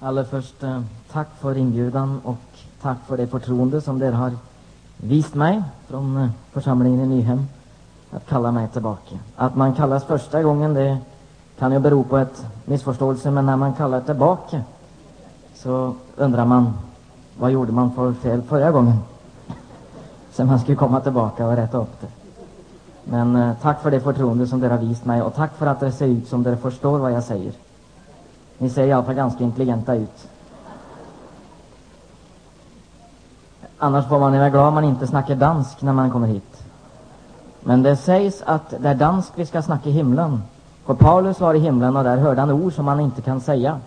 Allra först eh, tack för inbjudan och tack för det förtroende som ni har visat mig från eh, församlingen i Nyhem att kalla mig tillbaka. Att man kallas första gången det kan ju bero på ett missförståelse, men när man kallar tillbaka så undrar man vad gjorde man för fel förra gången? Så man skulle komma tillbaka och rätta upp det. Men eh, tack för det förtroende som ni har visat mig och tack för att det ser ut som ni förstår vad jag säger. Ni ser i alla fall ganska intelligenta ut. Annars får man vara glad om man inte snackar dansk när man kommer hit. Men det sägs att det är dansk vi ska snacka i himlen. För Paulus var i himlen och där hörde han ord som han inte kan säga.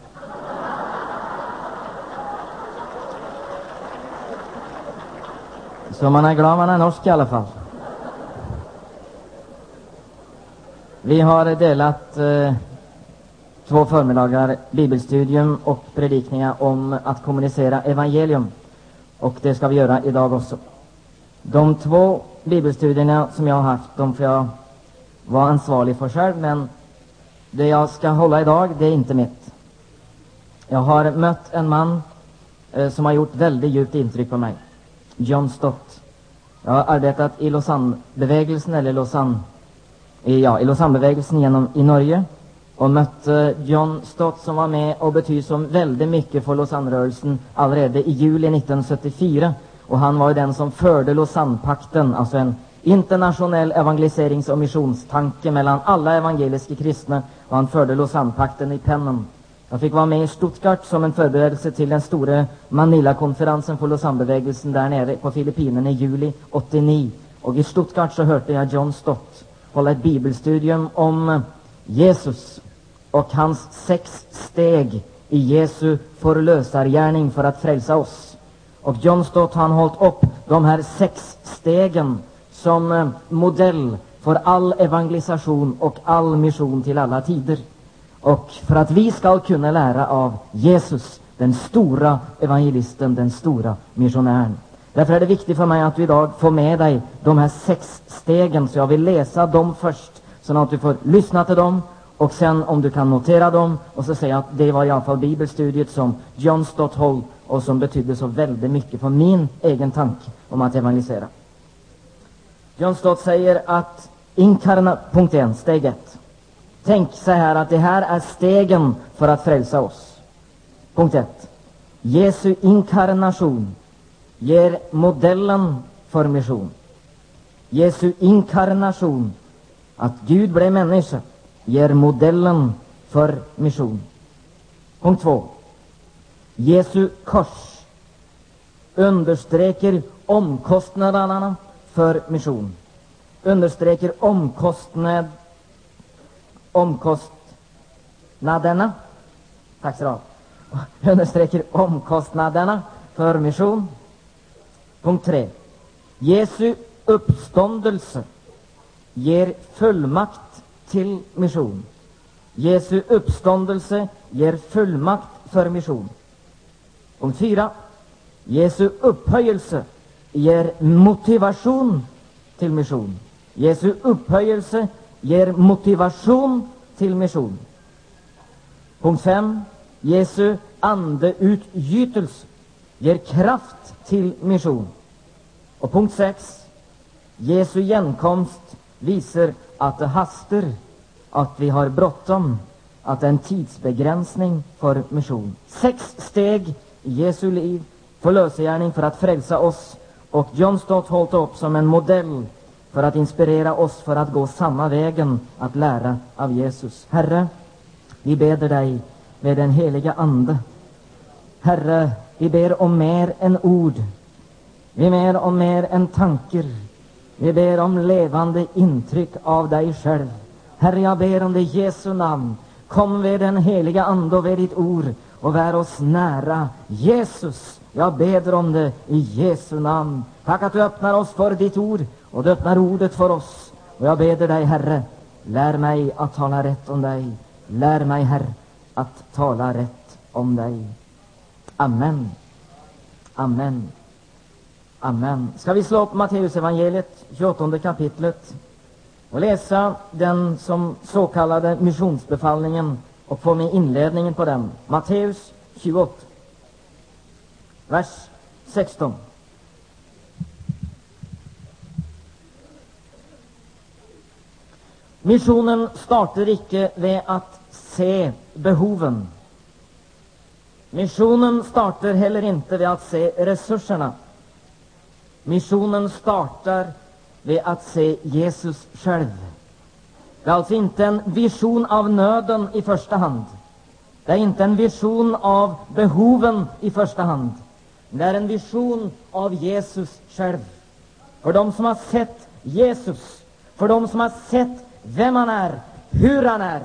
Så man är glad man är norsk i alla fall. Vi har delat eh, två förmiddagar bibelstudium och predikningar om att kommunicera evangelium. Och det ska vi göra idag också. De två bibelstudierna som jag har haft, de får jag vara ansvarig för själv, men det jag ska hålla idag, det är inte mitt. Jag har mött en man eh, som har gjort väldigt djupt intryck på mig. John Stott. Jag har arbetat i Lausanne-bevägelsen, eller Lausanne, i, ja, i Lausanne-bevägelsen genom i Norge och mötte John Stott som var med och betydde så väldigt mycket för Lausanne-rörelsen allerede i juli 1974. Och han var ju den som förde Lausanne-pakten, alltså en internationell evangeliserings och missionstanke mellan alla evangeliska kristna och han förde Lausanne-pakten i pennen. Jag fick vara med i Stuttgart som en förberedelse till den stora Manila-konferensen för Lausanne-bevägelsen där nere på Filippinerna i juli 89. Och i Stuttgart så hörde jag John Stott hålla ett bibelstudium om Jesus och hans sex steg i Jesu förlösargärning för att frälsa oss. Och John Stott han hållit upp de här sex stegen som eh, modell för all evangelisation och all mission till alla tider. Och för att vi ska kunna lära av Jesus, den stora evangelisten, den stora missionären. Därför är det viktigt för mig att du idag får med dig de här sex stegen, så jag vill läsa dem först, så att du får lyssna till dem och sen om du kan notera dem och så säga att det var i alla fall bibelstudiet som John Stott höll och som betydde så väldigt mycket för min egen tanke om att evangelisera. John Stott säger att inkarna, punkt 1, steg 1. Tänk så här att det här är stegen för att frälsa oss. Punkt 1. Jesu inkarnation ger modellen för mission. Jesu inkarnation, att Gud blev människa, ger modellen för mission. Punkt 2. Jesu kors understreker omkostnaderna för mission. Understreker omkostnad, omkostnaderna. Tack så du Understreker omkostnaderna för mission. Punkt 3. Jesu uppståndelse ger fullmakt till mission. Jesu uppståndelse ger fullmakt för mission. Punkt 4. Jesu upphöjelse ger motivation till mission. Jesu upphöjelse ger motivation till mission. Punkt 5. Jesu andeutgytelse ger kraft till mission. Och punkt 6. Jesu genkomst visar att det hastar, att vi har bråttom, att det är en tidsbegränsning för mission. Sex steg i Jesu liv, förlösegärning för att frälsa oss och John Stott hållt upp som en modell för att inspirera oss för att gå samma vägen, att lära av Jesus. Herre, vi beder dig med den heliga Ande. Herre, vi ber om mer än ord. Vi ber om mer än tankar. Vi ber om levande intryck av dig själv. Herre, jag ber om det i Jesu namn. Kom med den heliga Ande och med ditt ord och vär oss nära. Jesus, jag ber om det i Jesu namn. Tack att du öppnar oss för ditt ord och du öppnar ordet för oss. Och jag ber dig, Herre, lär mig att tala rätt om dig. Lär mig, Herre, att tala rätt om dig. Amen. Amen. Amen. Ska vi slå upp Matteusevangeliet, 28 kapitlet och läsa den som så kallade missionsbefallningen och få med inledningen på den. Matteus 28. Vers 16. Missionen startar icke ved att se behoven. Missionen startar heller inte med att se resurserna. Missionen startar vid att se Jesus själv. Det är alltså inte en vision av nöden i första hand. Det är inte en vision av behoven i första hand. Det är en vision av Jesus själv. För de som har sett Jesus, för de som har sett vem han är, hur han är,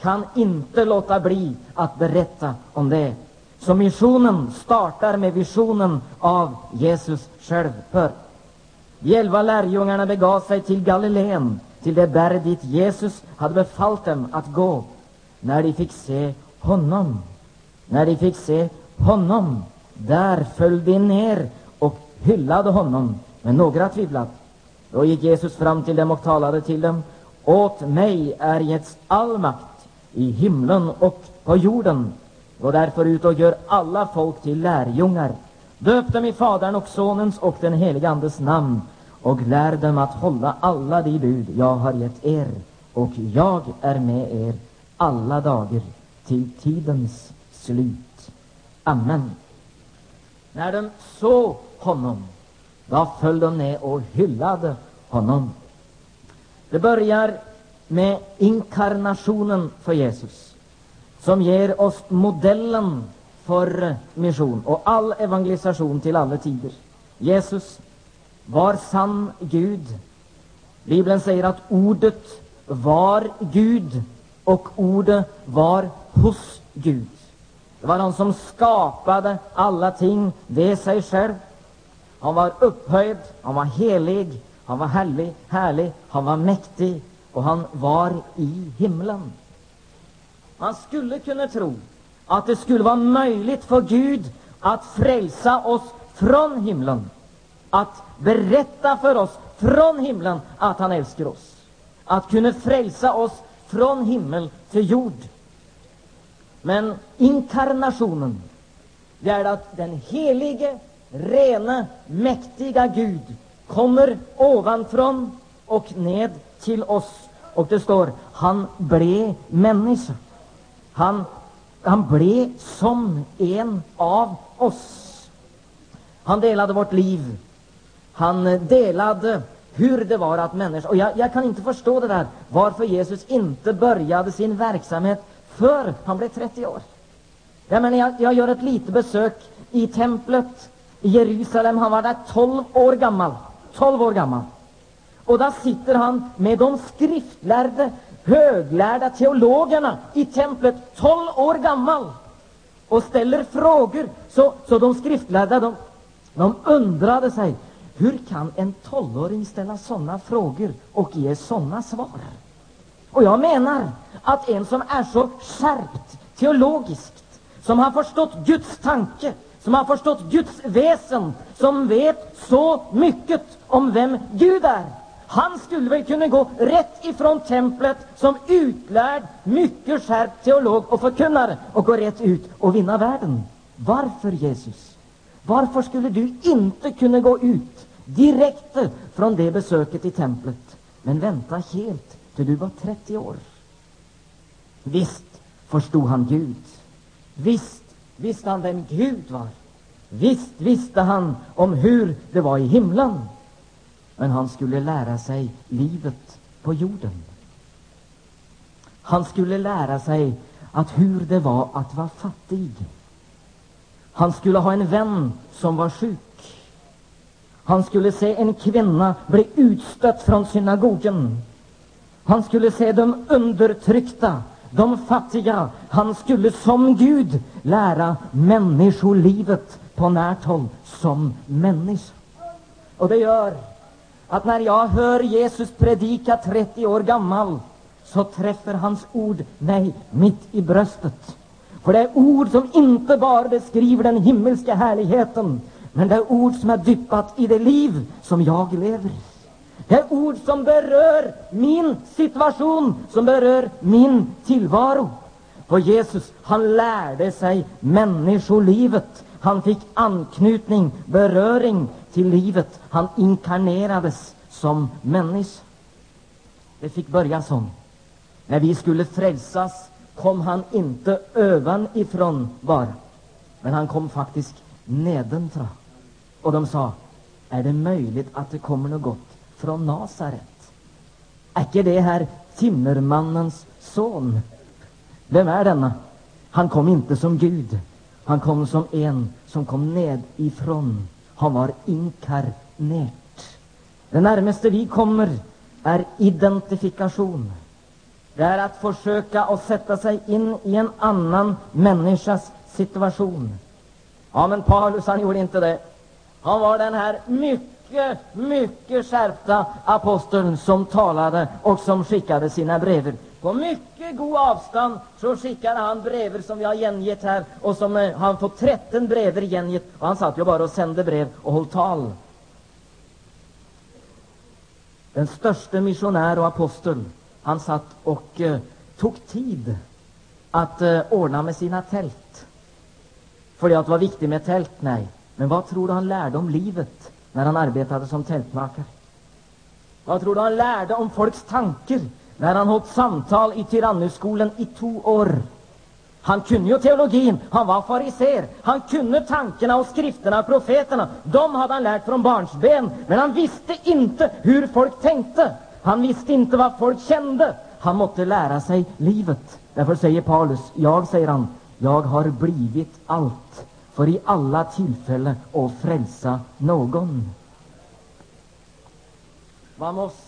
kan inte låta bli att berätta om det. Så missionen startar med visionen av Jesus själv. För de elva lärjungarna begav sig till Galileen, till det berg dit Jesus hade befallt dem att gå. När de fick se honom, när de fick se honom, där föll de ner och hyllade honom. Men några tvivlade. Då gick Jesus fram till dem och talade till dem. Åt mig är getts all makt i himlen och på jorden. Gå därför ut och gör alla folk till lärjungar. Döp dem i Faderns och Sonens och den helige Andes namn och lär dem att hålla alla de bud jag har gett er. Och jag är med er alla dagar till tidens slut. Amen. När de såg honom, då föll de ner och hyllade honom. Det börjar med inkarnationen för Jesus, som ger oss modellen för mission och all evangelisation till alla tider. Jesus var sann Gud. Bibeln säger att ordet var Gud och ordet var hos Gud. Det var han som skapade alla ting vid sig själv. Han var upphöjd, han var helig, han var härlig, härlig, han var mäktig och han var i himlen. Man skulle kunna tro att det skulle vara möjligt för Gud att frälsa oss från himlen, att berätta för oss från himlen att han älskar oss, att kunna frälsa oss från himmel till jord. Men inkarnationen, det är att den helige, rena, mäktiga Gud kommer ovanifrån och ned till oss. Och det står, han blev människa. Han, han blev som en av oss. Han delade vårt liv. Han eh, delade hur det var att människa... Och jag, jag kan inte förstå det där, varför Jesus inte började sin verksamhet för han blev 30 år. Jag, menar, jag, jag gör ett litet besök i templet i Jerusalem. Han var där 12 år gammal. 12 år gammal. Och där sitter han med de skriftlärde, höglärda teologerna i templet, 12 år gammal, och ställer frågor. Så, så de skriftlärda, de, de undrade sig, hur kan en tolvåring ställa sådana frågor och ge sådana svar? Och jag menar att en som är så skärpt teologiskt, som har förstått Guds tanke, som har förstått Guds väsen, som vet så mycket om vem Gud är, han skulle väl kunna gå rätt ifrån templet som utlärd, mycket skärpt teolog och förkunnare och gå rätt ut och vinna världen. Varför, Jesus? Varför skulle du inte kunna gå ut direkt från det besöket i templet, men vänta helt till du var 30 år? Visst förstod han Gud. Visst visste han vem Gud var. Visst visste han om hur det var i himlen. Men han skulle lära sig livet på jorden. Han skulle lära sig att hur det var att vara fattig. Han skulle ha en vän som var sjuk. Han skulle se en kvinna bli utstött från synagogen. Han skulle se de undertryckta, de fattiga. Han skulle som Gud lära människolivet på närt håll som människa. Och det gör att när jag hör Jesus predika 30 år gammal så träffar hans ord mig mitt i bröstet. För det är ord som inte bara beskriver den himmelska härligheten, men det är ord som är dyppat i det liv som jag lever. i Det är ord som berör min situation, som berör min tillvaro. För Jesus, han lärde sig människolivet. Han fick anknytning, beröring till livet. Han inkarnerades som människa. Det fick börja så. När vi skulle frälsas kom han inte ovanifrån bara, men han kom faktiskt nedenfra. Och de sa, är det möjligt att det kommer något gott från Nasaret? Är inte det här timmermannens son? Vem är denna? Han kom inte som Gud. Han kom som en som kom nedifrån. Han var inkarnert. Det närmaste vi kommer är identifikation. Det är att försöka att sätta sig in i en annan människas situation. Ja, men Paulus han gjorde inte det. Han var den här mycket, mycket skärpta aposteln som talade och som skickade sina brev. På mycket god avstånd så skickade han brever som vi har gengett här och som eh, han fått 13 brever gengett och han satt ju bara och sände brev och höll tal. Den största missionär och aposteln han satt och eh, tog tid att eh, ordna med sina tält. För att det var viktigt med tält, nej. Men vad tror du han lärde om livet när han arbetade som tältmakare? Vad tror du han lärde om folks tankar när han hållit samtal i tyrannuskolan i två år? Han kunde ju teologin, han var fariser, han kunde tankarna och skrifterna och profeterna. De hade han lärt från barnsben, men han visste inte hur folk tänkte. Han visste inte vad folk kände. Han måste lära sig livet. Därför säger Paulus, jag, säger han, jag har blivit allt för i alla tillfällen att frälsa någon. Vamos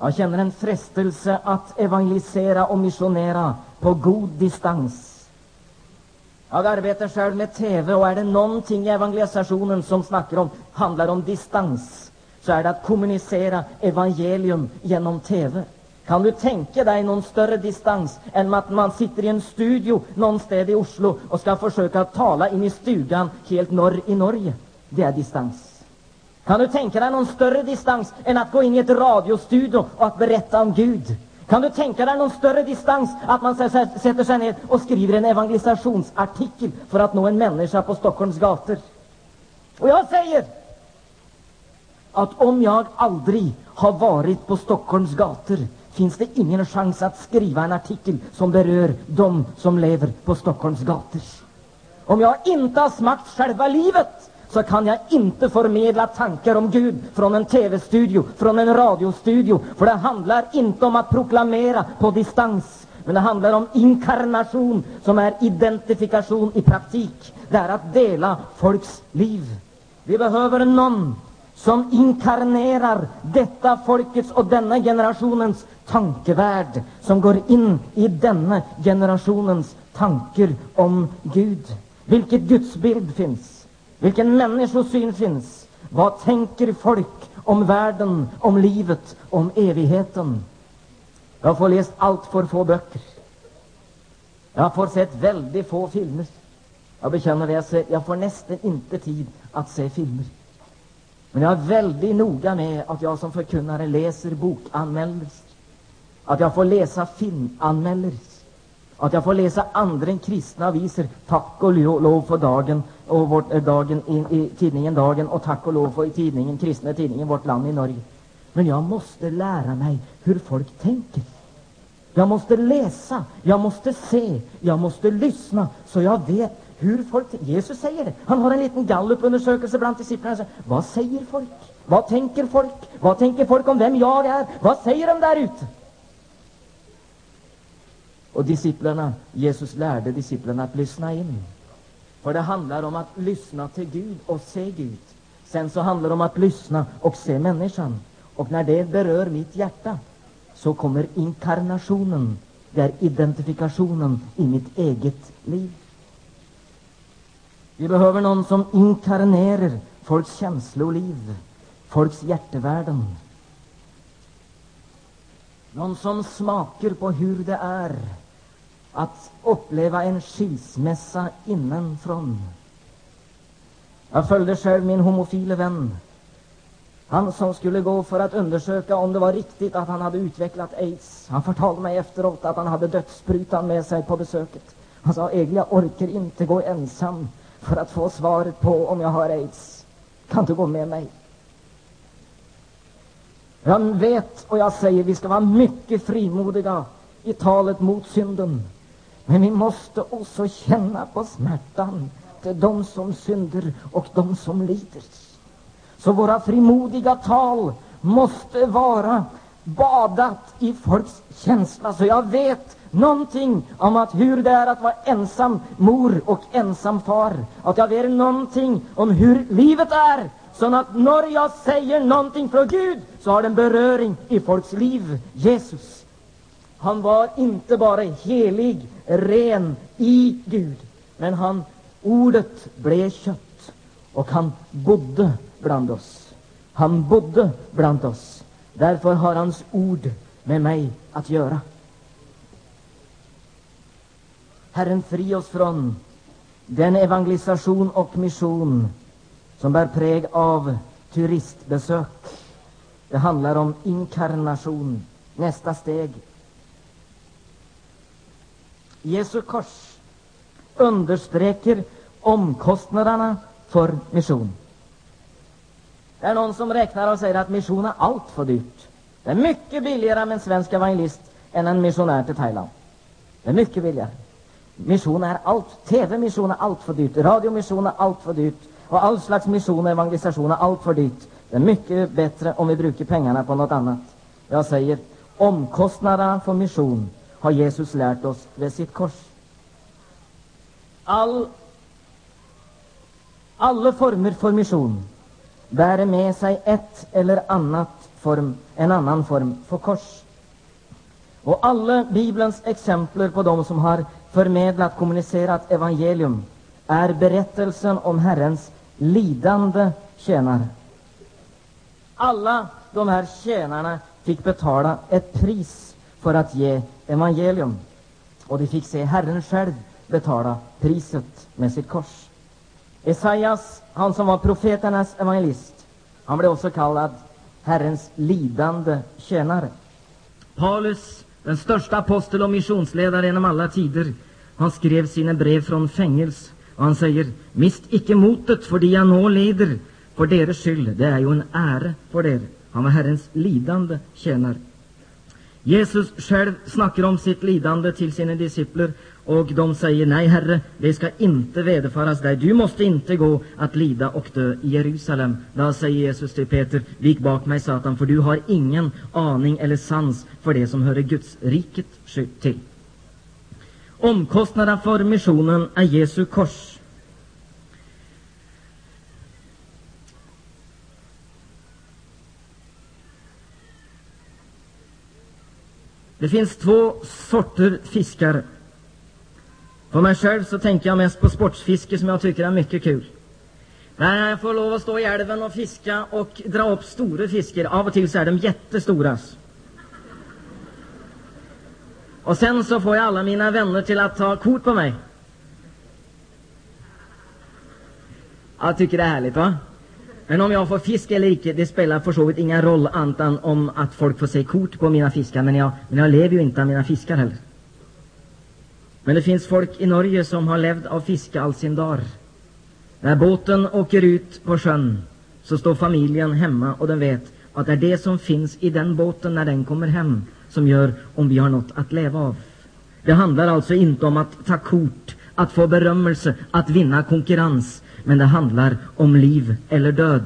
jag känner en frestelse att evangelisera och missionera på god distans. Jag arbetar själv med TV, och är det någonting i evangelisationen som snackar om, handlar om distans, så är det att kommunicera evangelium genom TV. Kan du tänka dig någon större distans än att man sitter i en studio någonstans i Oslo och ska försöka tala in i stugan helt norr i Norge? Det är distans. Kan du tänka dig någon större distans än att gå in i ett radiostudio och att berätta om Gud? Kan du tänka dig någon större distans att man sätter sig ner och skriver en evangelisationsartikel för att nå en människa på Stockholms gator? Och jag säger att om jag aldrig har varit på Stockholms gator finns det ingen chans att skriva en artikel som berör dem som lever på Stockholms gator. Om jag inte har smakt själva livet så kan jag inte förmedla tankar om Gud från en tv-studio, från en radiostudio. För det handlar inte om att proklamera på distans, men det handlar om inkarnation som är identifikation i praktik. Det är att dela folks liv. Vi behöver någon som inkarnerar detta folkets och denna generationens tankevärld, som går in i denna generationens tankar om Gud. Vilket gudsbild finns? Vilken människosyn finns? Vad tänker folk om världen, om livet, om evigheten? Jag får läst allt för få böcker. Jag får sett väldigt få filmer. Jag bekänner det, jag, får nästan inte tid att se filmer. Men jag är väldigt noga med att jag som förkunnare läser bokanmäldelser. Att jag får läsa filmanmäldelser. Att jag får läsa andra kristna aviser, tack och lov för dagen och vårt, eh, dagen i, i, tidningen Dagen och tack och lov för i tidningen, kristna tidningen Vårt land i Norge. Men jag måste lära mig hur folk tänker. Jag måste läsa, jag måste se, jag måste lyssna så jag vet hur folk Jesus säger det. Han har en liten gallupundersökelse bland disciplinerna. Vad säger folk? Vad tänker folk? Vad tänker folk om vem jag är? Vad säger de där ute? Och disciplerna, Jesus lärde disciplerna att lyssna in. För det handlar om att lyssna till Gud och se Gud. Sen så handlar det om att lyssna och se människan. Och när det berör mitt hjärta så kommer inkarnationen, det är identifikationen i mitt eget liv. Vi behöver någon som inkarnerar folks känsloliv, folks hjärtevärden. Någon som smakar på hur det är att uppleva en skilsmässa inifrån. Jag följde själv min homofile vän. Han som skulle gå för att undersöka om det var riktigt att han hade utvecklat aids. Han förtalade mig efteråt att han hade dödssprutan med sig på besöket. Han sa, Egil, jag orkar inte gå ensam för att få svaret på om jag har aids. Kan du gå med mig? Jag vet och jag säger, vi ska vara mycket frimodiga i talet mot synden. Men vi måste också känna på smärtan till de som synder och de som lider. Så våra frimodiga tal måste vara badat i folks känsla. Så jag vet någonting om att hur det är att vara ensam mor och ensam far. Att jag vet någonting om hur livet är. Så att när jag säger någonting från Gud så har det en beröring i folks liv. Jesus, han var inte bara helig, ren i Gud, men han, ordet blev kött och han bodde bland oss. Han bodde bland oss. Därför har hans ord med mig att göra. Herren fri oss från den evangelisation och mission som bär präg av turistbesök. Det handlar om inkarnation, nästa steg. Jesu kors understreker omkostnaderna för mission. Det är någon som räknar och säger att mission är allt för dyrt. Det är mycket billigare med en svensk evangelist än en missionär till Thailand. Det är mycket billigare. Mission är allt. TV-mission är allt för dyrt. Radiomission är allt för dyrt. Och all slags mission och evangelisation är allt för dyrt. Det är mycket bättre om vi brukar pengarna på något annat. Jag säger, omkostnaderna för mission har Jesus lärt oss vid sitt kors. All, alla former för mission bär med sig ett eller annat form, en annan form för kors. Och alla Bibelns exempel på dem som har förmedlat, kommunicerat evangelium är berättelsen om Herrens lidande tjänare. Alla de här tjänarna fick betala ett pris för att ge evangelium. Och de fick se Herren själv betala priset med sitt kors. Esaias, han som var profeternas evangelist, han blev också kallad Herrens lidande tjänare. Paulus, den största apostel och missionsledare genom alla tider, han skrev sina brev från fängelse och han säger Mist icke motet för de jag nå lider för deras skyld. Det är ju en ära för er. Han var Herrens lidande tjänare. Jesus själv snackar om sitt lidande till sina discipler och de säger nej, Herre, det ska inte vederfaras dig. Du måste inte gå att lida och dö i Jerusalem. Då säger Jesus till Peter, vik bak mig, Satan, för du har ingen aning eller sans för det som hör Guds riket till. Omkostnaden för missionen är Jesu kors. Det finns två sorter fiskare. För mig själv så tänker jag mest på sportfiske som jag tycker är mycket kul. När jag får lov att stå i älven och fiska och dra upp stora fiskar, av och till så är de jättestora. Och sen så får jag alla mina vänner till att ta kort på mig. Jag tycker det är härligt va? Men om jag får fisk eller icke, det spelar för så vitt ingen roll annat än om att folk får se kort på mina fiskar. Men jag, men jag lever ju inte av mina fiskar heller. Men det finns folk i Norge som har levt av fiske all sin dag. När båten åker ut på sjön så står familjen hemma och den vet att det är det som finns i den båten när den kommer hem som gör om vi har något att leva av. Det handlar alltså inte om att ta kort, att få berömmelse, att vinna konkurrens, men det handlar om liv eller död.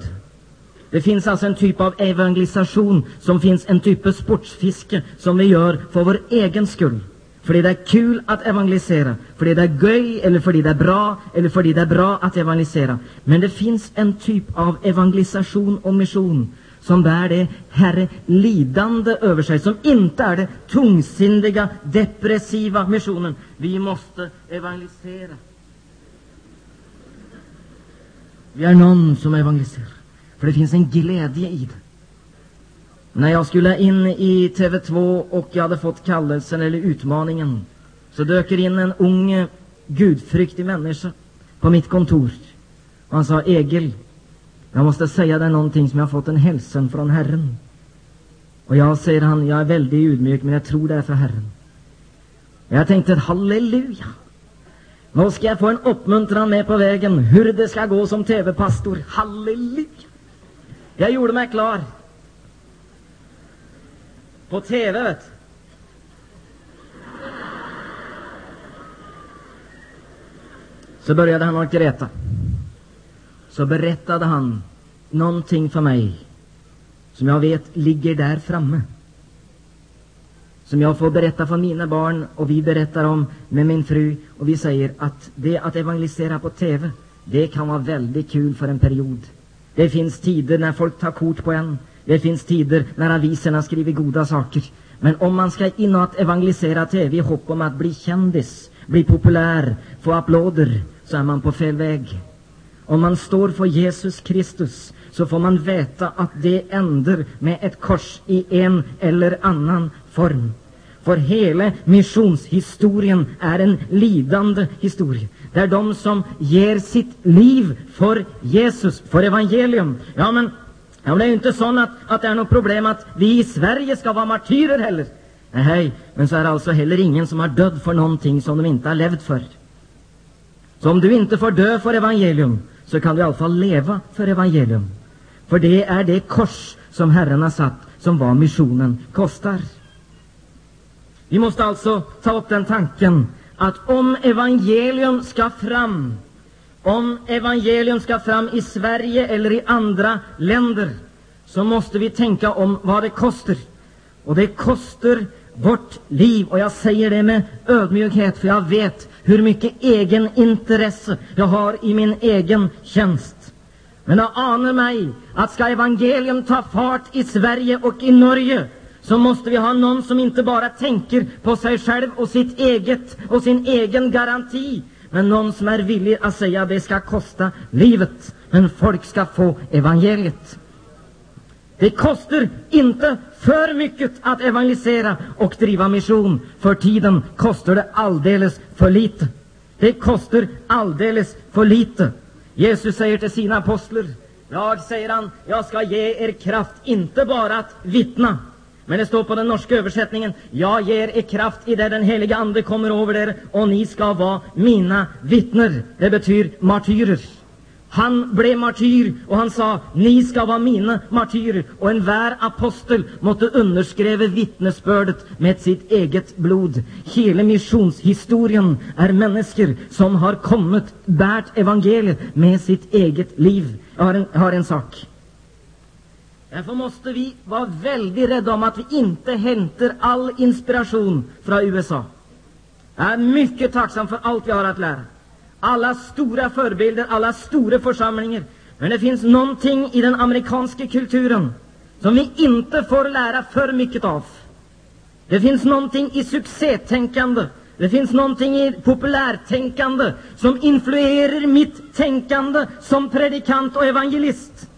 Det finns alltså en typ av evangelisation som finns en typ av sportsfiske som vi gör för vår egen skull. För det är kul att evangelisera, för det är göj, eller för det är bra, eller för det är bra att evangelisera. Men det finns en typ av evangelisation och mission som bär det Herre lidande över sig, som inte är det tungsindiga, depressiva missionen. Vi måste evangelisera. Vi är någon som evangeliserar, för det finns en glädje i det. När jag skulle in i TV2 och jag hade fått kallelsen eller utmaningen så dök in en ung gudfryktig människa på mitt kontor. Och han sa, Egil, Jag måste säga dig någonting som jag har fått en hälsen från Herren. Och jag, säger han, jag är väldigt ödmjuk, men jag tror det är för Herren. Och jag tänkte, halleluja! Nu ska jag få en uppmuntran med på vägen hur det ska gå som TV-pastor. Halleluja! Jag gjorde mig klar. På TV, vet du. Så började han att gräta. Så berättade han någonting för mig som jag vet ligger där framme. Som jag får berätta för mina barn och vi berättar om med min fru och vi säger att det att evangelisera på TV, det kan vara väldigt kul för en period. Det finns tider när folk tar kort på en. Det finns tider när aviserna skriver goda saker. Men om man ska in och att evangelisera TV i hopp om att bli kändis, bli populär, få applåder, så är man på fel väg. Om man står för Jesus Kristus så får man veta att det änder med ett kors i en eller annan form. För hela missionshistorien är en lidande historia. Det är de som ger sitt liv för Jesus, för evangelium. Ja, men, ja, men det är ju inte så att, att det är något problem att vi i Sverige ska vara martyrer heller. Nej, men så är det alltså heller ingen som har dött för någonting som de inte har levt för. Så om du inte får dö för evangelium, så kan du i alla fall leva för evangelium. För det är det kors som Herren har satt, som vad missionen kostar. Vi måste alltså ta upp den tanken att om evangelium ska fram, om evangelium ska fram i Sverige eller i andra länder, så måste vi tänka om vad det kostar. Och det kostar vårt liv. Och jag säger det med ödmjukhet, för jag vet hur mycket egen intresse jag har i min egen tjänst. Men jag anar mig att ska evangelium ta fart i Sverige och i Norge, så måste vi ha någon som inte bara tänker på sig själv och sitt eget och sin egen garanti, men någon som är villig att säga att det ska kosta livet, men folk ska få evangeliet. Det kostar inte för mycket att evangelisera och driva mission. För tiden kostar det alldeles för lite. Det kostar alldeles för lite. Jesus säger till sina apostlar, jag, säger han, jag ska ge er kraft, inte bara att vittna, men det står på den norska översättningen, jag ger er kraft i det den heliga Ande kommer över er, och ni ska vara mina vittner. Det betyder martyrer. Han blev martyr, och han sa, ni ska vara mina martyrer. Och en vär apostel måtte underskriva vittnesbördet med sitt eget blod. Hela missionshistorien är människor som har kommit, bärt evangeliet med sitt eget liv. Jag har en, jag har en sak. Därför måste vi vara väldigt rädda om att vi inte hämtar all inspiration från USA. Jag är mycket tacksam för allt vi har att lära alla stora förebilder, alla stora församlingar. Men det finns någonting i den amerikanska kulturen som vi inte får lära för mycket av. Det finns någonting i succétänkande, det finns någonting i populärtänkande som influerar mitt tänkande som predikant och evangelist.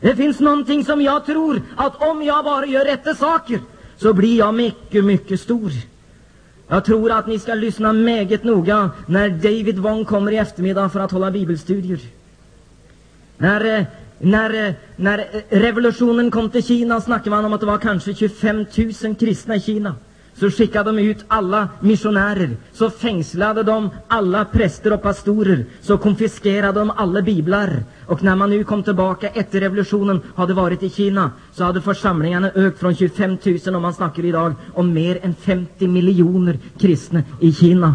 Det finns någonting som jag tror att om jag bara gör rätta saker så blir jag mycket, mycket stor. Jag tror att ni ska lyssna mäget noga när David Wong kommer i eftermiddag för att hålla bibelstudier. När, eh, när, eh, när eh, revolutionen kom till Kina snackade man om att det var kanske 25 000 kristna i Kina så skickade de ut alla missionärer, så fängslade de alla präster och pastorer, så konfiskerade de alla biblar. Och när man nu kom tillbaka efter revolutionen, hade varit i Kina, så hade församlingarna ökat från 25 000, om man snackar idag om mer än 50 miljoner kristna i Kina.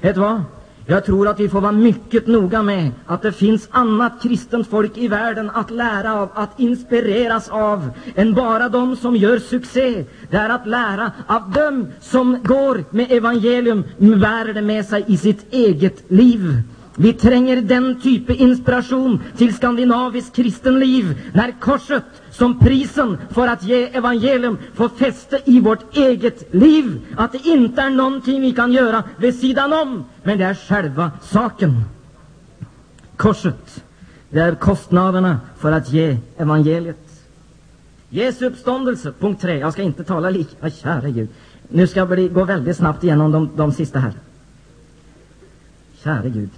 Vet du vad? Jag tror att vi får vara mycket noga med att det finns annat kristet folk i världen att lära av, att inspireras av, än bara de som gör succé. Det är att lära av dem som går med evangelium, bär det med sig i sitt eget liv. Vi tränger den type inspiration till skandinaviskt kristenliv när korset som prisen för att ge evangelium får fäste i vårt eget liv. Att det inte är någonting vi kan göra vid sidan om, men det är själva saken. Korset, det är kostnaderna för att ge evangeliet. Jesu uppståndelse, punkt tre. Jag ska inte tala lika, kära Gud. Nu ska jag bli, gå väldigt snabbt igenom de, de sista här. Kära Gud.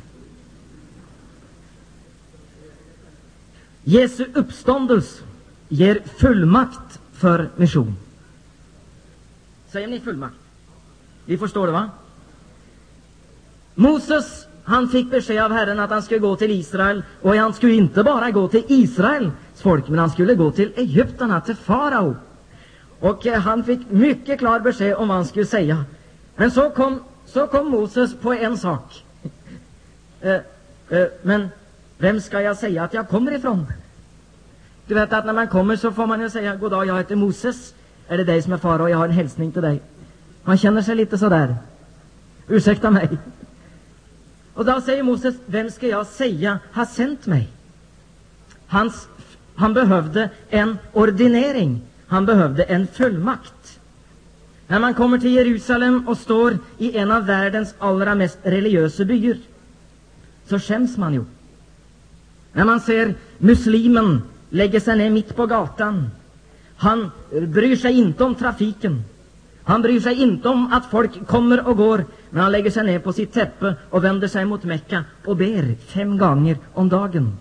Jesu uppståndelse ger fullmakt för mission. Säger ni fullmakt? Vi förstår det, va? Moses han fick besked av Herren att han skulle gå till Israel, och han skulle inte bara gå till Israels folk, men han skulle gå till Egypten, till farao. Och eh, han fick mycket klart besked om vad han skulle säga. Men så kom, så kom Moses på en sak. Eh, eh, men vem ska jag säga att jag kommer ifrån? Du vet att när man kommer så får man ju säga God dag, jag heter Moses. Är det dig som är farao? Jag har en hälsning till dig. Man känner sig lite sådär. Ursäkta mig. Och då säger Moses, vem ska jag säga har sänt mig? Hans, han behövde en ordinering. Han behövde en fullmakt. När man kommer till Jerusalem och står i en av världens allra mest religiösa byar, så skäms man ju. När man ser muslimen lägga sig ner mitt på gatan. Han bryr sig inte om trafiken. Han bryr sig inte om att folk kommer och går, men han lägger sig ner på sitt täppe och vänder sig mot Mekka och ber fem gånger om dagen.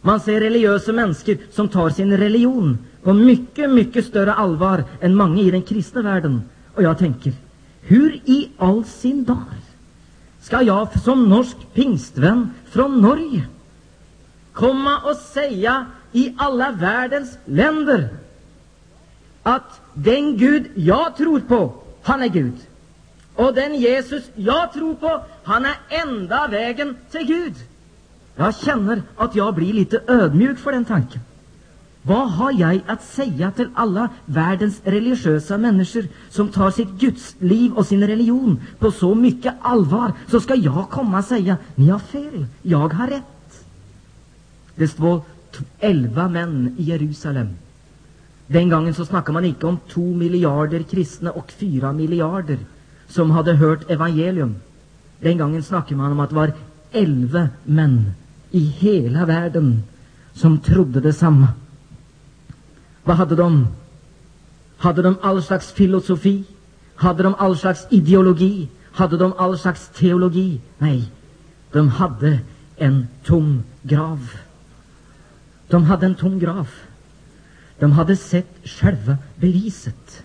Man ser religiösa människor som tar sin religion på mycket, mycket större allvar än många i den kristna världen. Och jag tänker, hur i all sin dar ska jag som norsk pingstvän från Norge komma och säga i alla världens länder att den Gud jag tror på, han är Gud. Och den Jesus jag tror på, han är enda vägen till Gud. Jag känner att jag blir lite ödmjuk för den tanken. Vad har jag att säga till alla världens religiösa människor som tar sitt gudsliv och sin religion på så mycket allvar? Så ska jag komma och säga, ni har fel, jag har rätt. Det står elva män i Jerusalem. Den gången så snackade man inte om två miljarder kristna och fyra miljarder som hade hört evangelium. Den gången snackade man om att det var elva män i hela världen som trodde detsamma. Vad hade de? Hade de all slags filosofi? Hade de all slags ideologi? Hade de all slags teologi? Nej, de hade en tom grav. De hade en tom grav. De hade sett själva beviset.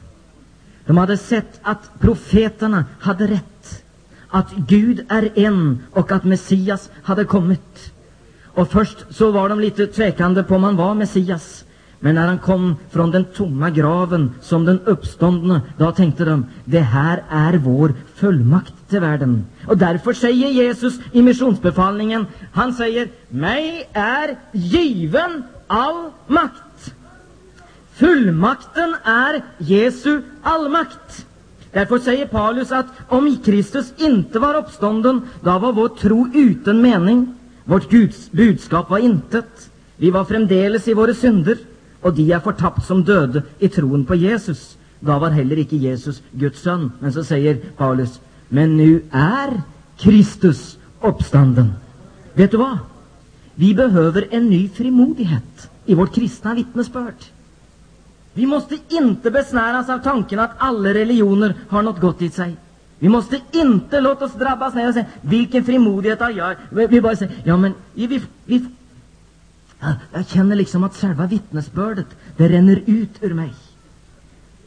De hade sett att profeterna hade rätt, att Gud är en och att Messias hade kommit. Och först så var de lite tvekande på om han var Messias. Men när han kom från den tomma graven som den uppståndne, då tänkte de, det här är vår fullmakt till världen. Och därför säger Jesus i missionsbefallningen, han säger, mig är given all makt. Fullmakten är Jesu allmakt. Därför säger Paulus att om Kristus inte var uppstånden, då var vår tro utan mening. Vårt Guds budskap var intet. Vi var framdeles i våra synder, och de är förtappt som döde i tron på Jesus. Då var heller icke Jesus Guds son. Men så säger Paulus, men nu är Kristus uppstånden. Vet du vad? Vi behöver en ny frimodighet i vårt kristna vittnesbörd. Vi måste inte besnäras av tanken att alla religioner har något gott i sig. Vi måste inte låta oss drabbas ner och säga, vilken frimodighet har jag? Vi bara säger, ja men, vi, vi, jag känner liksom att själva vittnesbördet, det ränner ut ur mig.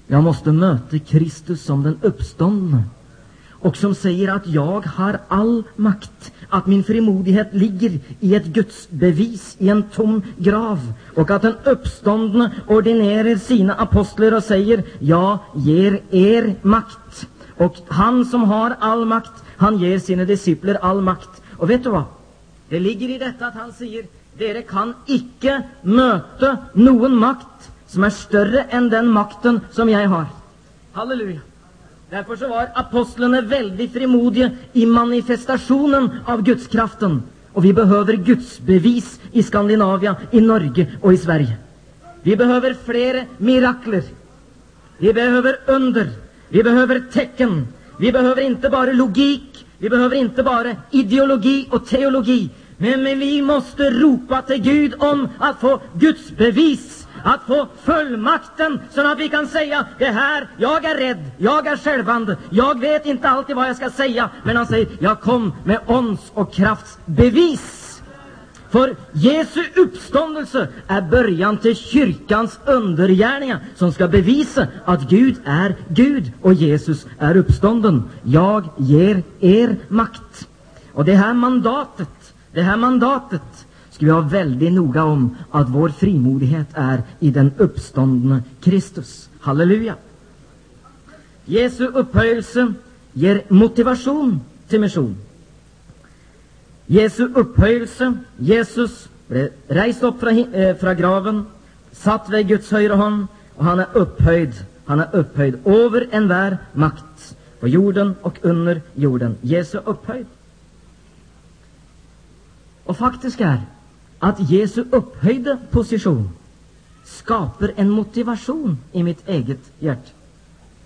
Jag måste möta Kristus som den uppståndne och som säger att jag har all makt, att min frimodighet ligger i ett Guds bevis i en tom grav och att den uppståndne ordinerar sina apostlar och säger, jag ger er makt. Och han som har all makt, han ger sina discipler all makt. Och vet du vad? Det ligger i detta att han säger, dere kan icke möta någon makt som är större än den makten som jag har. Halleluja. Därför så var apostlarna väldigt frimodiga i manifestationen av Gudskraften. Och vi behöver Guds bevis i Skandinavien, i Norge och i Sverige. Vi behöver fler mirakler. Vi behöver under. Vi behöver tecken. Vi behöver inte bara logik. Vi behöver inte bara ideologi och teologi. Men, men vi måste ropa till Gud om att få Guds bevis att få fullmakten så att vi kan säga det här, jag är rädd, jag är självande, jag vet inte alltid vad jag ska säga, men han säger, jag kom med ons och krafts bevis. För Jesu uppståndelse är början till kyrkans undergärningar som ska bevisa att Gud är Gud och Jesus är uppstånden. Jag ger er makt. Och det här mandatet, det här mandatet ska vi vara väldigt noga om att vår frimodighet är i den uppståndne Kristus. Halleluja! Jesu upphöjelse ger motivation till mission. Jesu upphöjelse, Jesus blev rejst upp från, äh, eh, från graven, satt vid Guds högra hand, och han är upphöjd, han är upphöjd över enhver makt på jorden och under jorden. Jesu upphöjd. Och faktiskt är att Jesu upphöjda position skapar en motivation i mitt eget hjärta.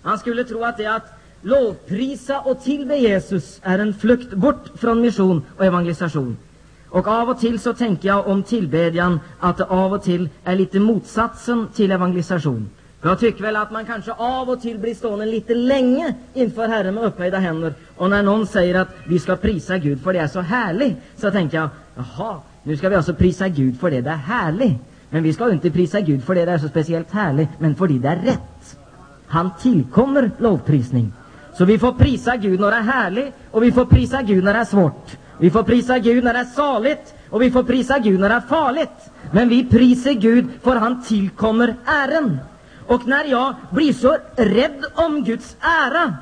Man skulle tro att det att lovprisa och tillbe Jesus är en flykt bort från mission och evangelisation. Och av och till så tänker jag om tillbedjan att det av och till är lite motsatsen till evangelisation. För jag tycker väl att man kanske av och till blir stående lite länge inför Herren med upphöjda händer. Och när någon säger att vi ska prisa Gud för det är så härligt, så tänker jag, jaha, nu ska vi alltså prisa Gud för det det är härligt. Men vi ska inte prisa Gud för det det är så speciellt härligt, men för det det är rätt. Han tillkommer lovprisning. Så vi får prisa Gud när det är härligt och vi får prisa Gud när det är svårt. Vi får prisa Gud när det är saligt och vi får prisa Gud när det är farligt. Men vi prisar Gud för han tillkommer ären. Och när jag blir så rädd om Guds ära,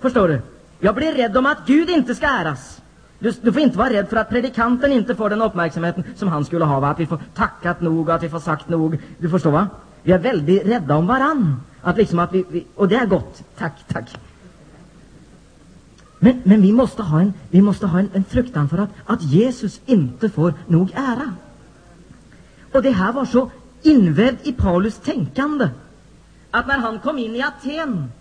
förstår du? Jag blir rädd om att Gud inte ska äras. Du, du, får inte vara rädd för att predikanten inte får den uppmärksamheten som han skulle ha, va? att vi får tackat nog, att vi får sagt nog. Du förstår va? Vi är väldigt rädda om varann. Att liksom att vi, vi och det är gott. Tack, tack. Men, men vi måste ha, en, vi måste ha en, en fruktan för att, att Jesus inte får nog ära. Och det här var så invävt i Paulus tänkande att när han kom in i Aten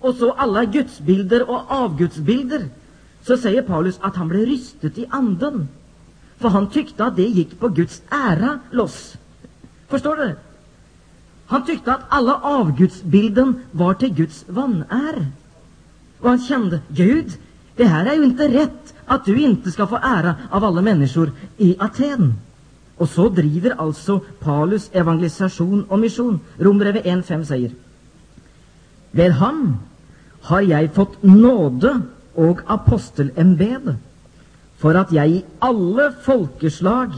och så alla gudsbilder och avgudsbilder så säger Paulus att han blev rystet i anden. För han tyckte att det gick på Guds ära loss. Förstår du? Han tyckte att alla avgudsbilden var till Guds vanär. Och han kände, Gud, det här är ju inte rätt att du inte ska få ära av alla människor i Aten. Och så driver alltså Paulus evangelisation och mission. Romarbrevet 1.5 säger Ved ham har jag fått nåde och apostelämbete för att jag i alla folkeslag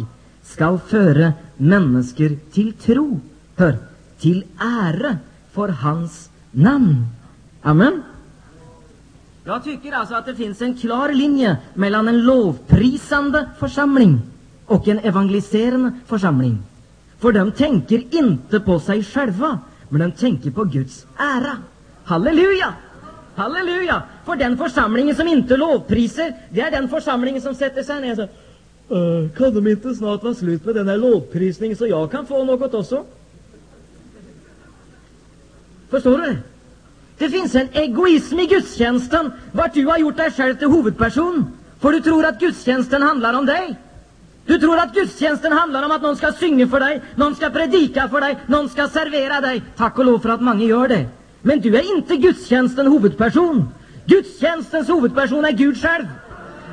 skall föra människor till tro, Hør till ära för hans namn. Amen. Jag tycker alltså att det finns en klar linje mellan en lovprisande församling och en evangeliserande församling. För de tänker inte på sig själva, men de tänker på Guds ära. Halleluja! Halleluja! För den församlingen som inte lovpriser, det är den församlingen som sätter sig ner och säger Uh, kan de inte snart vara slut med den här lovprisningen så jag kan få något också? Förstår du? Det finns en egoism i gudstjänsten vart du har gjort dig själv till huvudperson. För du tror att gudstjänsten handlar om dig. Du tror att gudstjänsten handlar om att någon ska synga för dig, någon ska predika för dig, någon ska servera dig. Tack och lov för att många gör det. Men du är inte gudstjänsten huvudperson. Gudstjänstens huvudperson är Gud själv.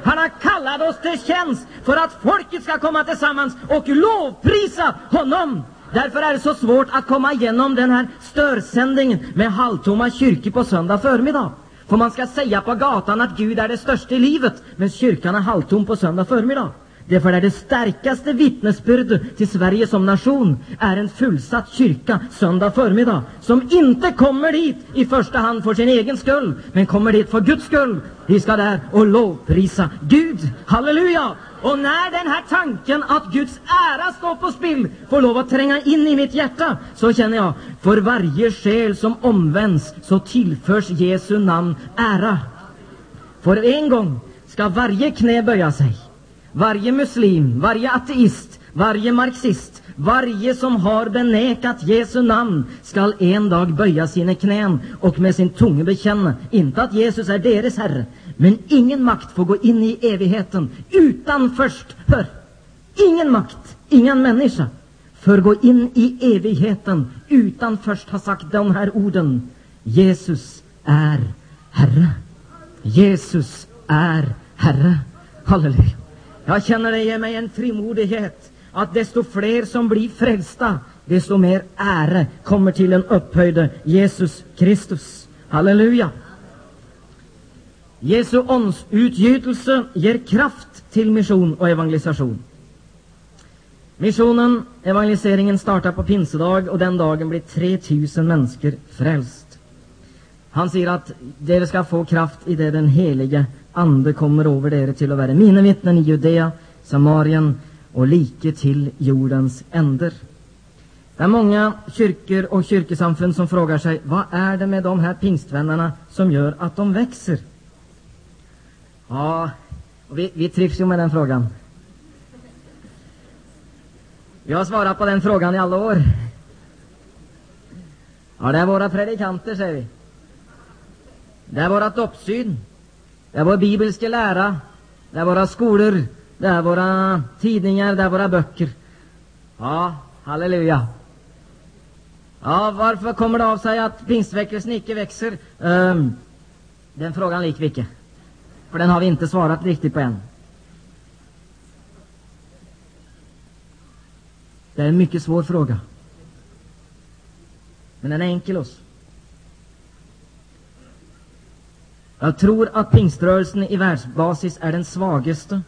Han har kallat oss till tjänst för att folket ska komma tillsammans och lovprisa honom. Därför är det så svårt att komma igenom den här störsändningen med halvtomma kyrkor på söndag förmiddag. För man ska säga på gatan att Gud är det största i livet, men kyrkan är halvtom på söndag förmiddag. Därför är det starkaste vittnesbördet till Sverige som nation är en fullsatt kyrka söndag förmiddag som inte kommer dit i första hand för sin egen skull, men kommer dit för Guds skull. Vi ska där och lovprisa Gud. Halleluja! Och när den här tanken att Guds ära står på spill får lov att tränga in i mitt hjärta, så känner jag, för varje själ som omvänds så tillförs Jesu namn ära. För en gång ska varje knä böja sig. Varje muslim, varje ateist, varje marxist, varje som har benäkat Jesu namn skall en dag böja sina knän och med sin tunga bekänna, inte att Jesus är deras Herre, men ingen makt får gå in i evigheten utan först, hör, ingen makt, ingen människa får gå in i evigheten utan först ha sagt de här orden. Jesus är Herre. Jesus är Herre. Halleluja. Jag känner det ger mig en frimodighet att desto fler som blir frälsta, desto mer ära kommer till den upphöjde Jesus Kristus. Halleluja! Jesu åndsutgjutelse ger kraft till mission och evangelisation. Missionen, evangeliseringen, startar på pinsedag och den dagen blir 3000 människor frälst. Han säger att det ska få kraft i det den helige Ande kommer över dere till att vara mina vittnen i Judea, Samarien och like till jordens änder. Det är många kyrkor och kyrkosamfund som frågar sig vad är det med de här pingstvännerna som gör att de växer? Ja, vi, vi trivs ju med den frågan. Vi har svarat på den frågan i alla år. Ja, det är våra predikanter, säger vi. Det är våra uppsyn. Det är vår bibelska lära. Det är våra skolor. Det är våra tidningar. Det är våra böcker. Ja, halleluja. Ja, varför kommer det av sig att pingstväckelsen icke växer? Um, den frågan lik vi icke. För den har vi inte svarat riktigt på än. Det är en mycket svår fråga. Men den är enkel oss. Jag tror att pingströrelsen i världsbasis är den svagaste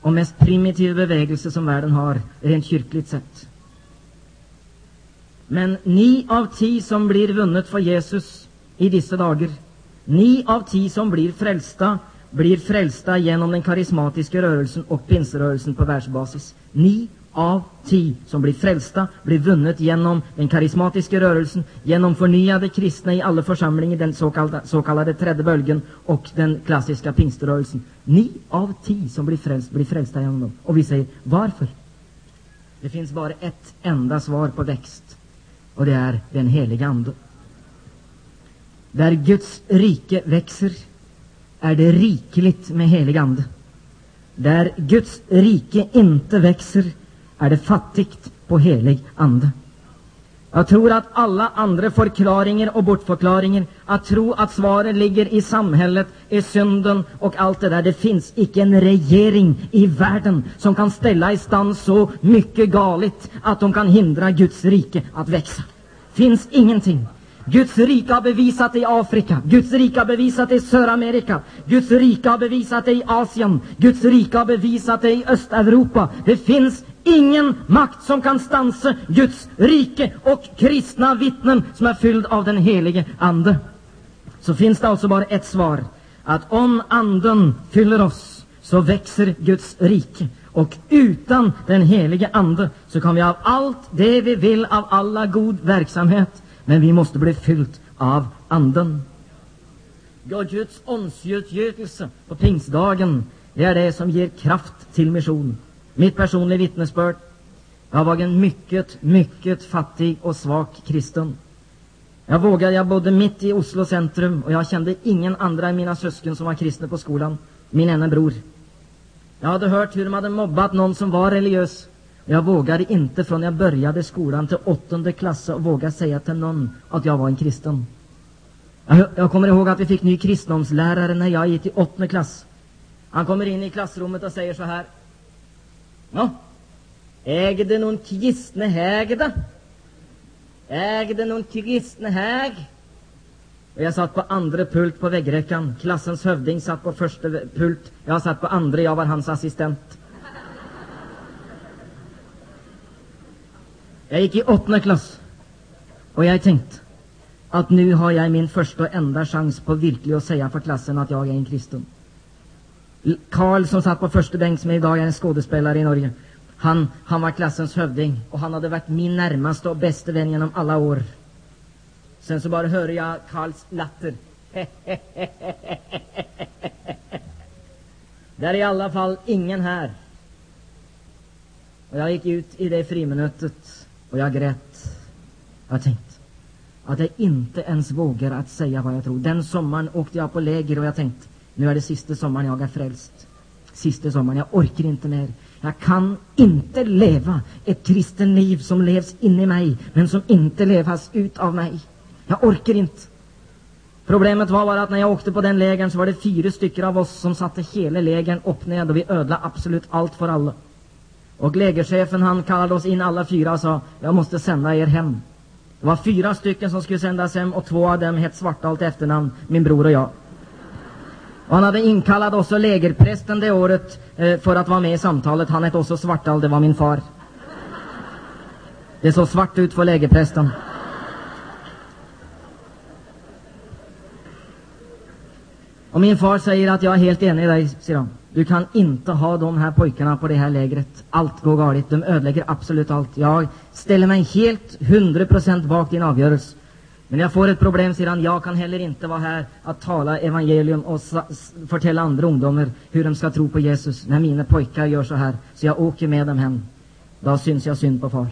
och mest primitiva bevägelse som världen har, rent kyrkligt sett. Men ni av tio som blir vunnet för Jesus i dessa dagar, ni av tio som blir frälsta, blir frälsta genom den karismatiska rörelsen och pinserörelsen på världsbasis. Ni av ti som blir frälsta blir vunnet genom den karismatiska rörelsen, genom förnyade kristna i alla församlingar, den så kallade, så kallade tredje bölgen och den klassiska pingströrelsen. Ni av ti som blir frälsta blir frälsta genom dem. Och vi säger, varför? Det finns bara ett enda svar på växt, och det är den heliga Ande. Där Guds rike växer är det rikligt med helig Ande. Där Guds rike inte växer är det fattigt på helig ande. Jag tror att alla andra förklaringar och bortförklaringar, att tro att svaret ligger i samhället, i synden och allt det där. Det finns icke en regering i världen som kan ställa i stand så mycket galet att de kan hindra Guds rike att växa. Finns ingenting. Guds rike har bevisat det i Afrika, Guds rike har bevisat det i Sydamerika, Guds rike har bevisat det i Asien, Guds rike har bevisat det i Östeuropa. Det finns ingen makt som kan stansa Guds rike och kristna vittnen som är fylld av den helige Ande. Så finns det alltså bara ett svar, att om Anden fyller oss så växer Guds rike. Och utan den helige Ande så kan vi ha allt det vi vill av alla god verksamhet, men vi måste bli fyllt av Anden. Guds åndsutgjutelse på pingstdagen, det är det som ger kraft till mission. Mitt personliga vittnesbörd. Jag var en mycket, mycket fattig och svag kristen. Jag vågade, jag bodde mitt i Oslo centrum och jag kände ingen andra än mina syskon som var kristna på skolan. Min ena bror. Jag hade hört hur de hade mobbat någon som var religiös. Jag vågade inte från jag började skolan till åttonde klass och våga säga till någon att jag var en kristen. Jag, jag kommer ihåg att vi fick ny kristendomslärare när jag gick i åttonde klass. Han kommer in i klassrummet och säger så här. Ja, äger det någon kristne här da? Äger det någon kristne här? Och jag satt på andra pult på väggräckan. Klassens hövding satt på första pult. Jag satt på andra, jag var hans assistent. Jag gick i åttonde klass. Och jag tänkte att nu har jag min första och enda chans på virkelig att säga för klassen att jag är en kristen. Karl som satt på första bänk som idag är en skådespelare i Norge. Han, han var klassens hövding och han hade varit min närmaste och bästa vän genom alla år. Sen så bara hör jag Karls latter. Det är i alla fall ingen här. Och jag gick ut i det friminutet och jag grät. Jag tänkte att jag inte ens vågar att säga vad jag tror. Den sommaren åkte jag på läger och jag tänkte nu är det sista sommaren jag är frälst. Sista sommaren, jag orkar inte mer. Jag kan inte leva ett kristen liv som levs in i mig, men som inte levas ut av mig. Jag orkar inte. Problemet var bara att när jag åkte på den lägren så var det fyra stycken av oss som satte hela lägren upp ned och vi ödlade absolut allt för alla. Och lägerchefen han kallade oss in alla fyra och sa jag måste sända er hem. Det var fyra stycken som skulle sändas hem och två av dem hette Svartalt efternamn, min bror och jag. Och han hade inkallat också lägerprästen det året eh, för att vara med i samtalet. Han hette också Svartall, det var min far. Det såg svart ut för lägerprästen. Och min far säger att jag är helt enig med dig, säger han. Du kan inte ha de här pojkarna på det här lägret. Allt går galet. De ödelägger absolut allt. Jag ställer mig helt hundra procent bak din avgörelse. Men jag får ett problem, säger han. Jag kan heller inte vara här att tala evangelium och förtälla andra ungdomar hur de ska tro på Jesus när mina pojkar gör så här. Så jag åker med dem hem. Då syns jag synd på far.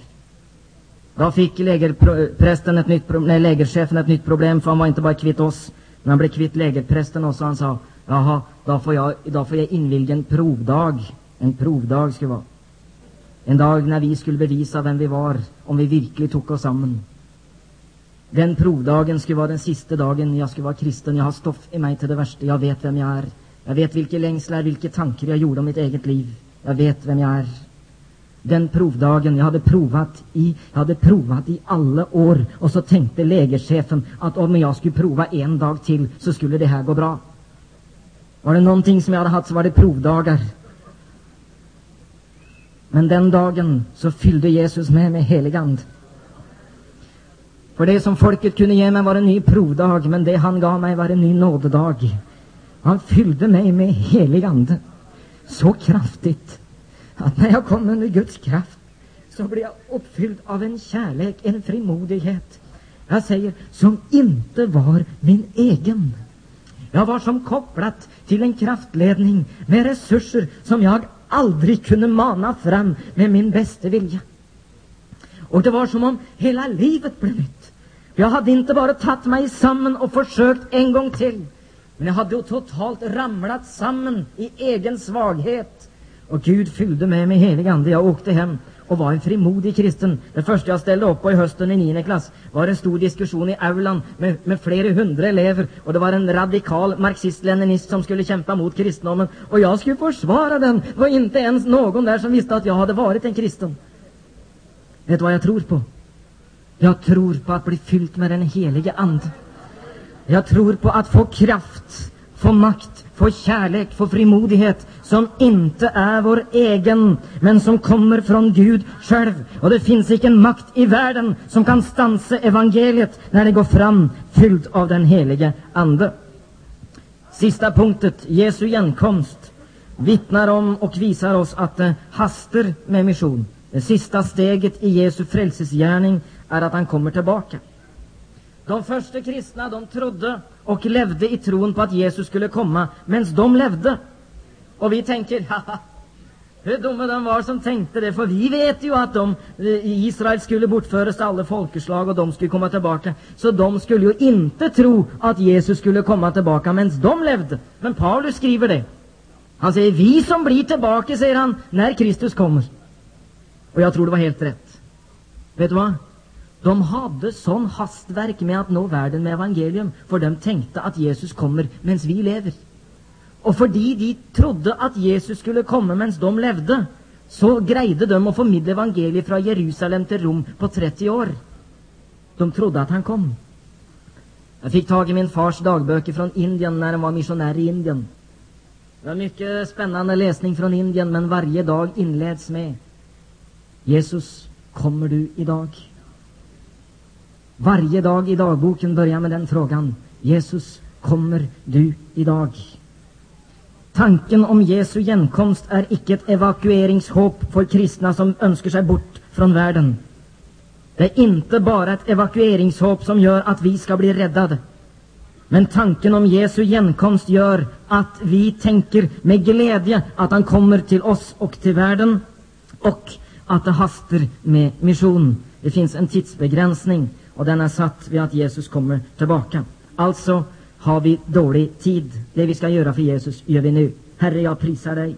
Då fick lägerprästen ett nytt, nej, lägerchefen ett nytt problem, för han var inte bara kvitt oss, men han blev kvitt lägerprästen också. Han sa, jaha, då får jag, då får jag invilga en provdag. En provdag skulle vara. En dag när vi skulle bevisa vem vi var, om vi verkligen tog oss samman. Den provdagen skulle vara den sista dagen jag skulle vara kristen. Jag har stoff i mig till det värsta. Jag vet vem jag är. Jag vet vilka längslar, vilka tankar jag gjorde om mitt eget liv. Jag vet vem jag är. Den provdagen, jag hade provat i, jag hade provat i alla år och så tänkte lägerchefen att om jag skulle prova en dag till så skulle det här gå bra. Var det någonting som jag hade haft så var det provdagar. Men den dagen så fyllde Jesus med med heligand. För det som folket kunde ge mig var en ny provdag, men det han gav mig var en ny nådedag. Han fyllde mig med helig ande så kraftigt att när jag kom under Guds kraft så blev jag uppfylld av en kärlek, en frimodighet. Jag säger, som inte var min egen. Jag var som kopplat till en kraftledning med resurser som jag aldrig kunde mana fram med min bästa vilja. Och det var som om hela livet blev nytt. Jag hade inte bara tagit mig samman och försökt en gång till, men jag hade totalt ramlat samman i egen svaghet. Och Gud fyllde mig helig ande. Jag åkte hem och var en frimodig kristen. Det första jag ställde upp på i hösten i nionde klass var en stor diskussion i aulan med, med flera hundra elever. Och det var en radikal marxist-leninist som skulle kämpa mot kristendomen. Och jag skulle försvara den. Det var inte ens någon där som visste att jag hade varit en kristen. Vet du vad jag tror på? Jag tror på att bli fylld med den helige Ande. Jag tror på att få kraft, få makt, få kärlek, få frimodighet som inte är vår egen, men som kommer från Gud själv. Och det finns ingen makt i världen som kan stansa evangeliet när det går fram fylld av den helige Ande. Sista punktet, Jesu igenkomst, vittnar om och visar oss att det hastar med mission. Det sista steget i Jesu frälsesgärning är att han kommer tillbaka. De första kristna, de trodde och levde i tron på att Jesus skulle komma medan de levde. Och vi tänker, haha, hur dumma de var som tänkte det, för vi vet ju att de eh, i Israel skulle bortföras till alla folkeslag och de skulle komma tillbaka. Så de skulle ju inte tro att Jesus skulle komma tillbaka medan de levde. Men Paulus skriver det. Han säger, vi som blir tillbaka, säger han, när Kristus kommer. Och jag tror det var helt rätt. Vet du vad? De hade sån hastverk med att nå världen med evangelium, för de tänkte att Jesus kommer medan vi lever. Och för de trodde att Jesus skulle komma medan de levde, så grejde de att förmedla evangeliet från Jerusalem till Rom på 30 år. De trodde att han kom. Jag fick tag i min fars dagböcker från Indien när han var missionär i Indien. Det var mycket spännande läsning från Indien, men varje dag inleds med Jesus, kommer du idag? Varje dag i dagboken börjar med den frågan. Jesus, kommer du idag? Tanken om Jesu genkomst är icke ett evakueringshopp för kristna som önskar sig bort från världen. Det är inte bara ett evakueringshopp som gör att vi ska bli räddade. Men tanken om Jesu genkomst gör att vi tänker med glädje att han kommer till oss och till världen och att det hastar med mission. Det finns en tidsbegränsning och den är satt vid att Jesus kommer tillbaka. Alltså har vi dålig tid. Det vi ska göra för Jesus gör vi nu. Herre, jag prisar dig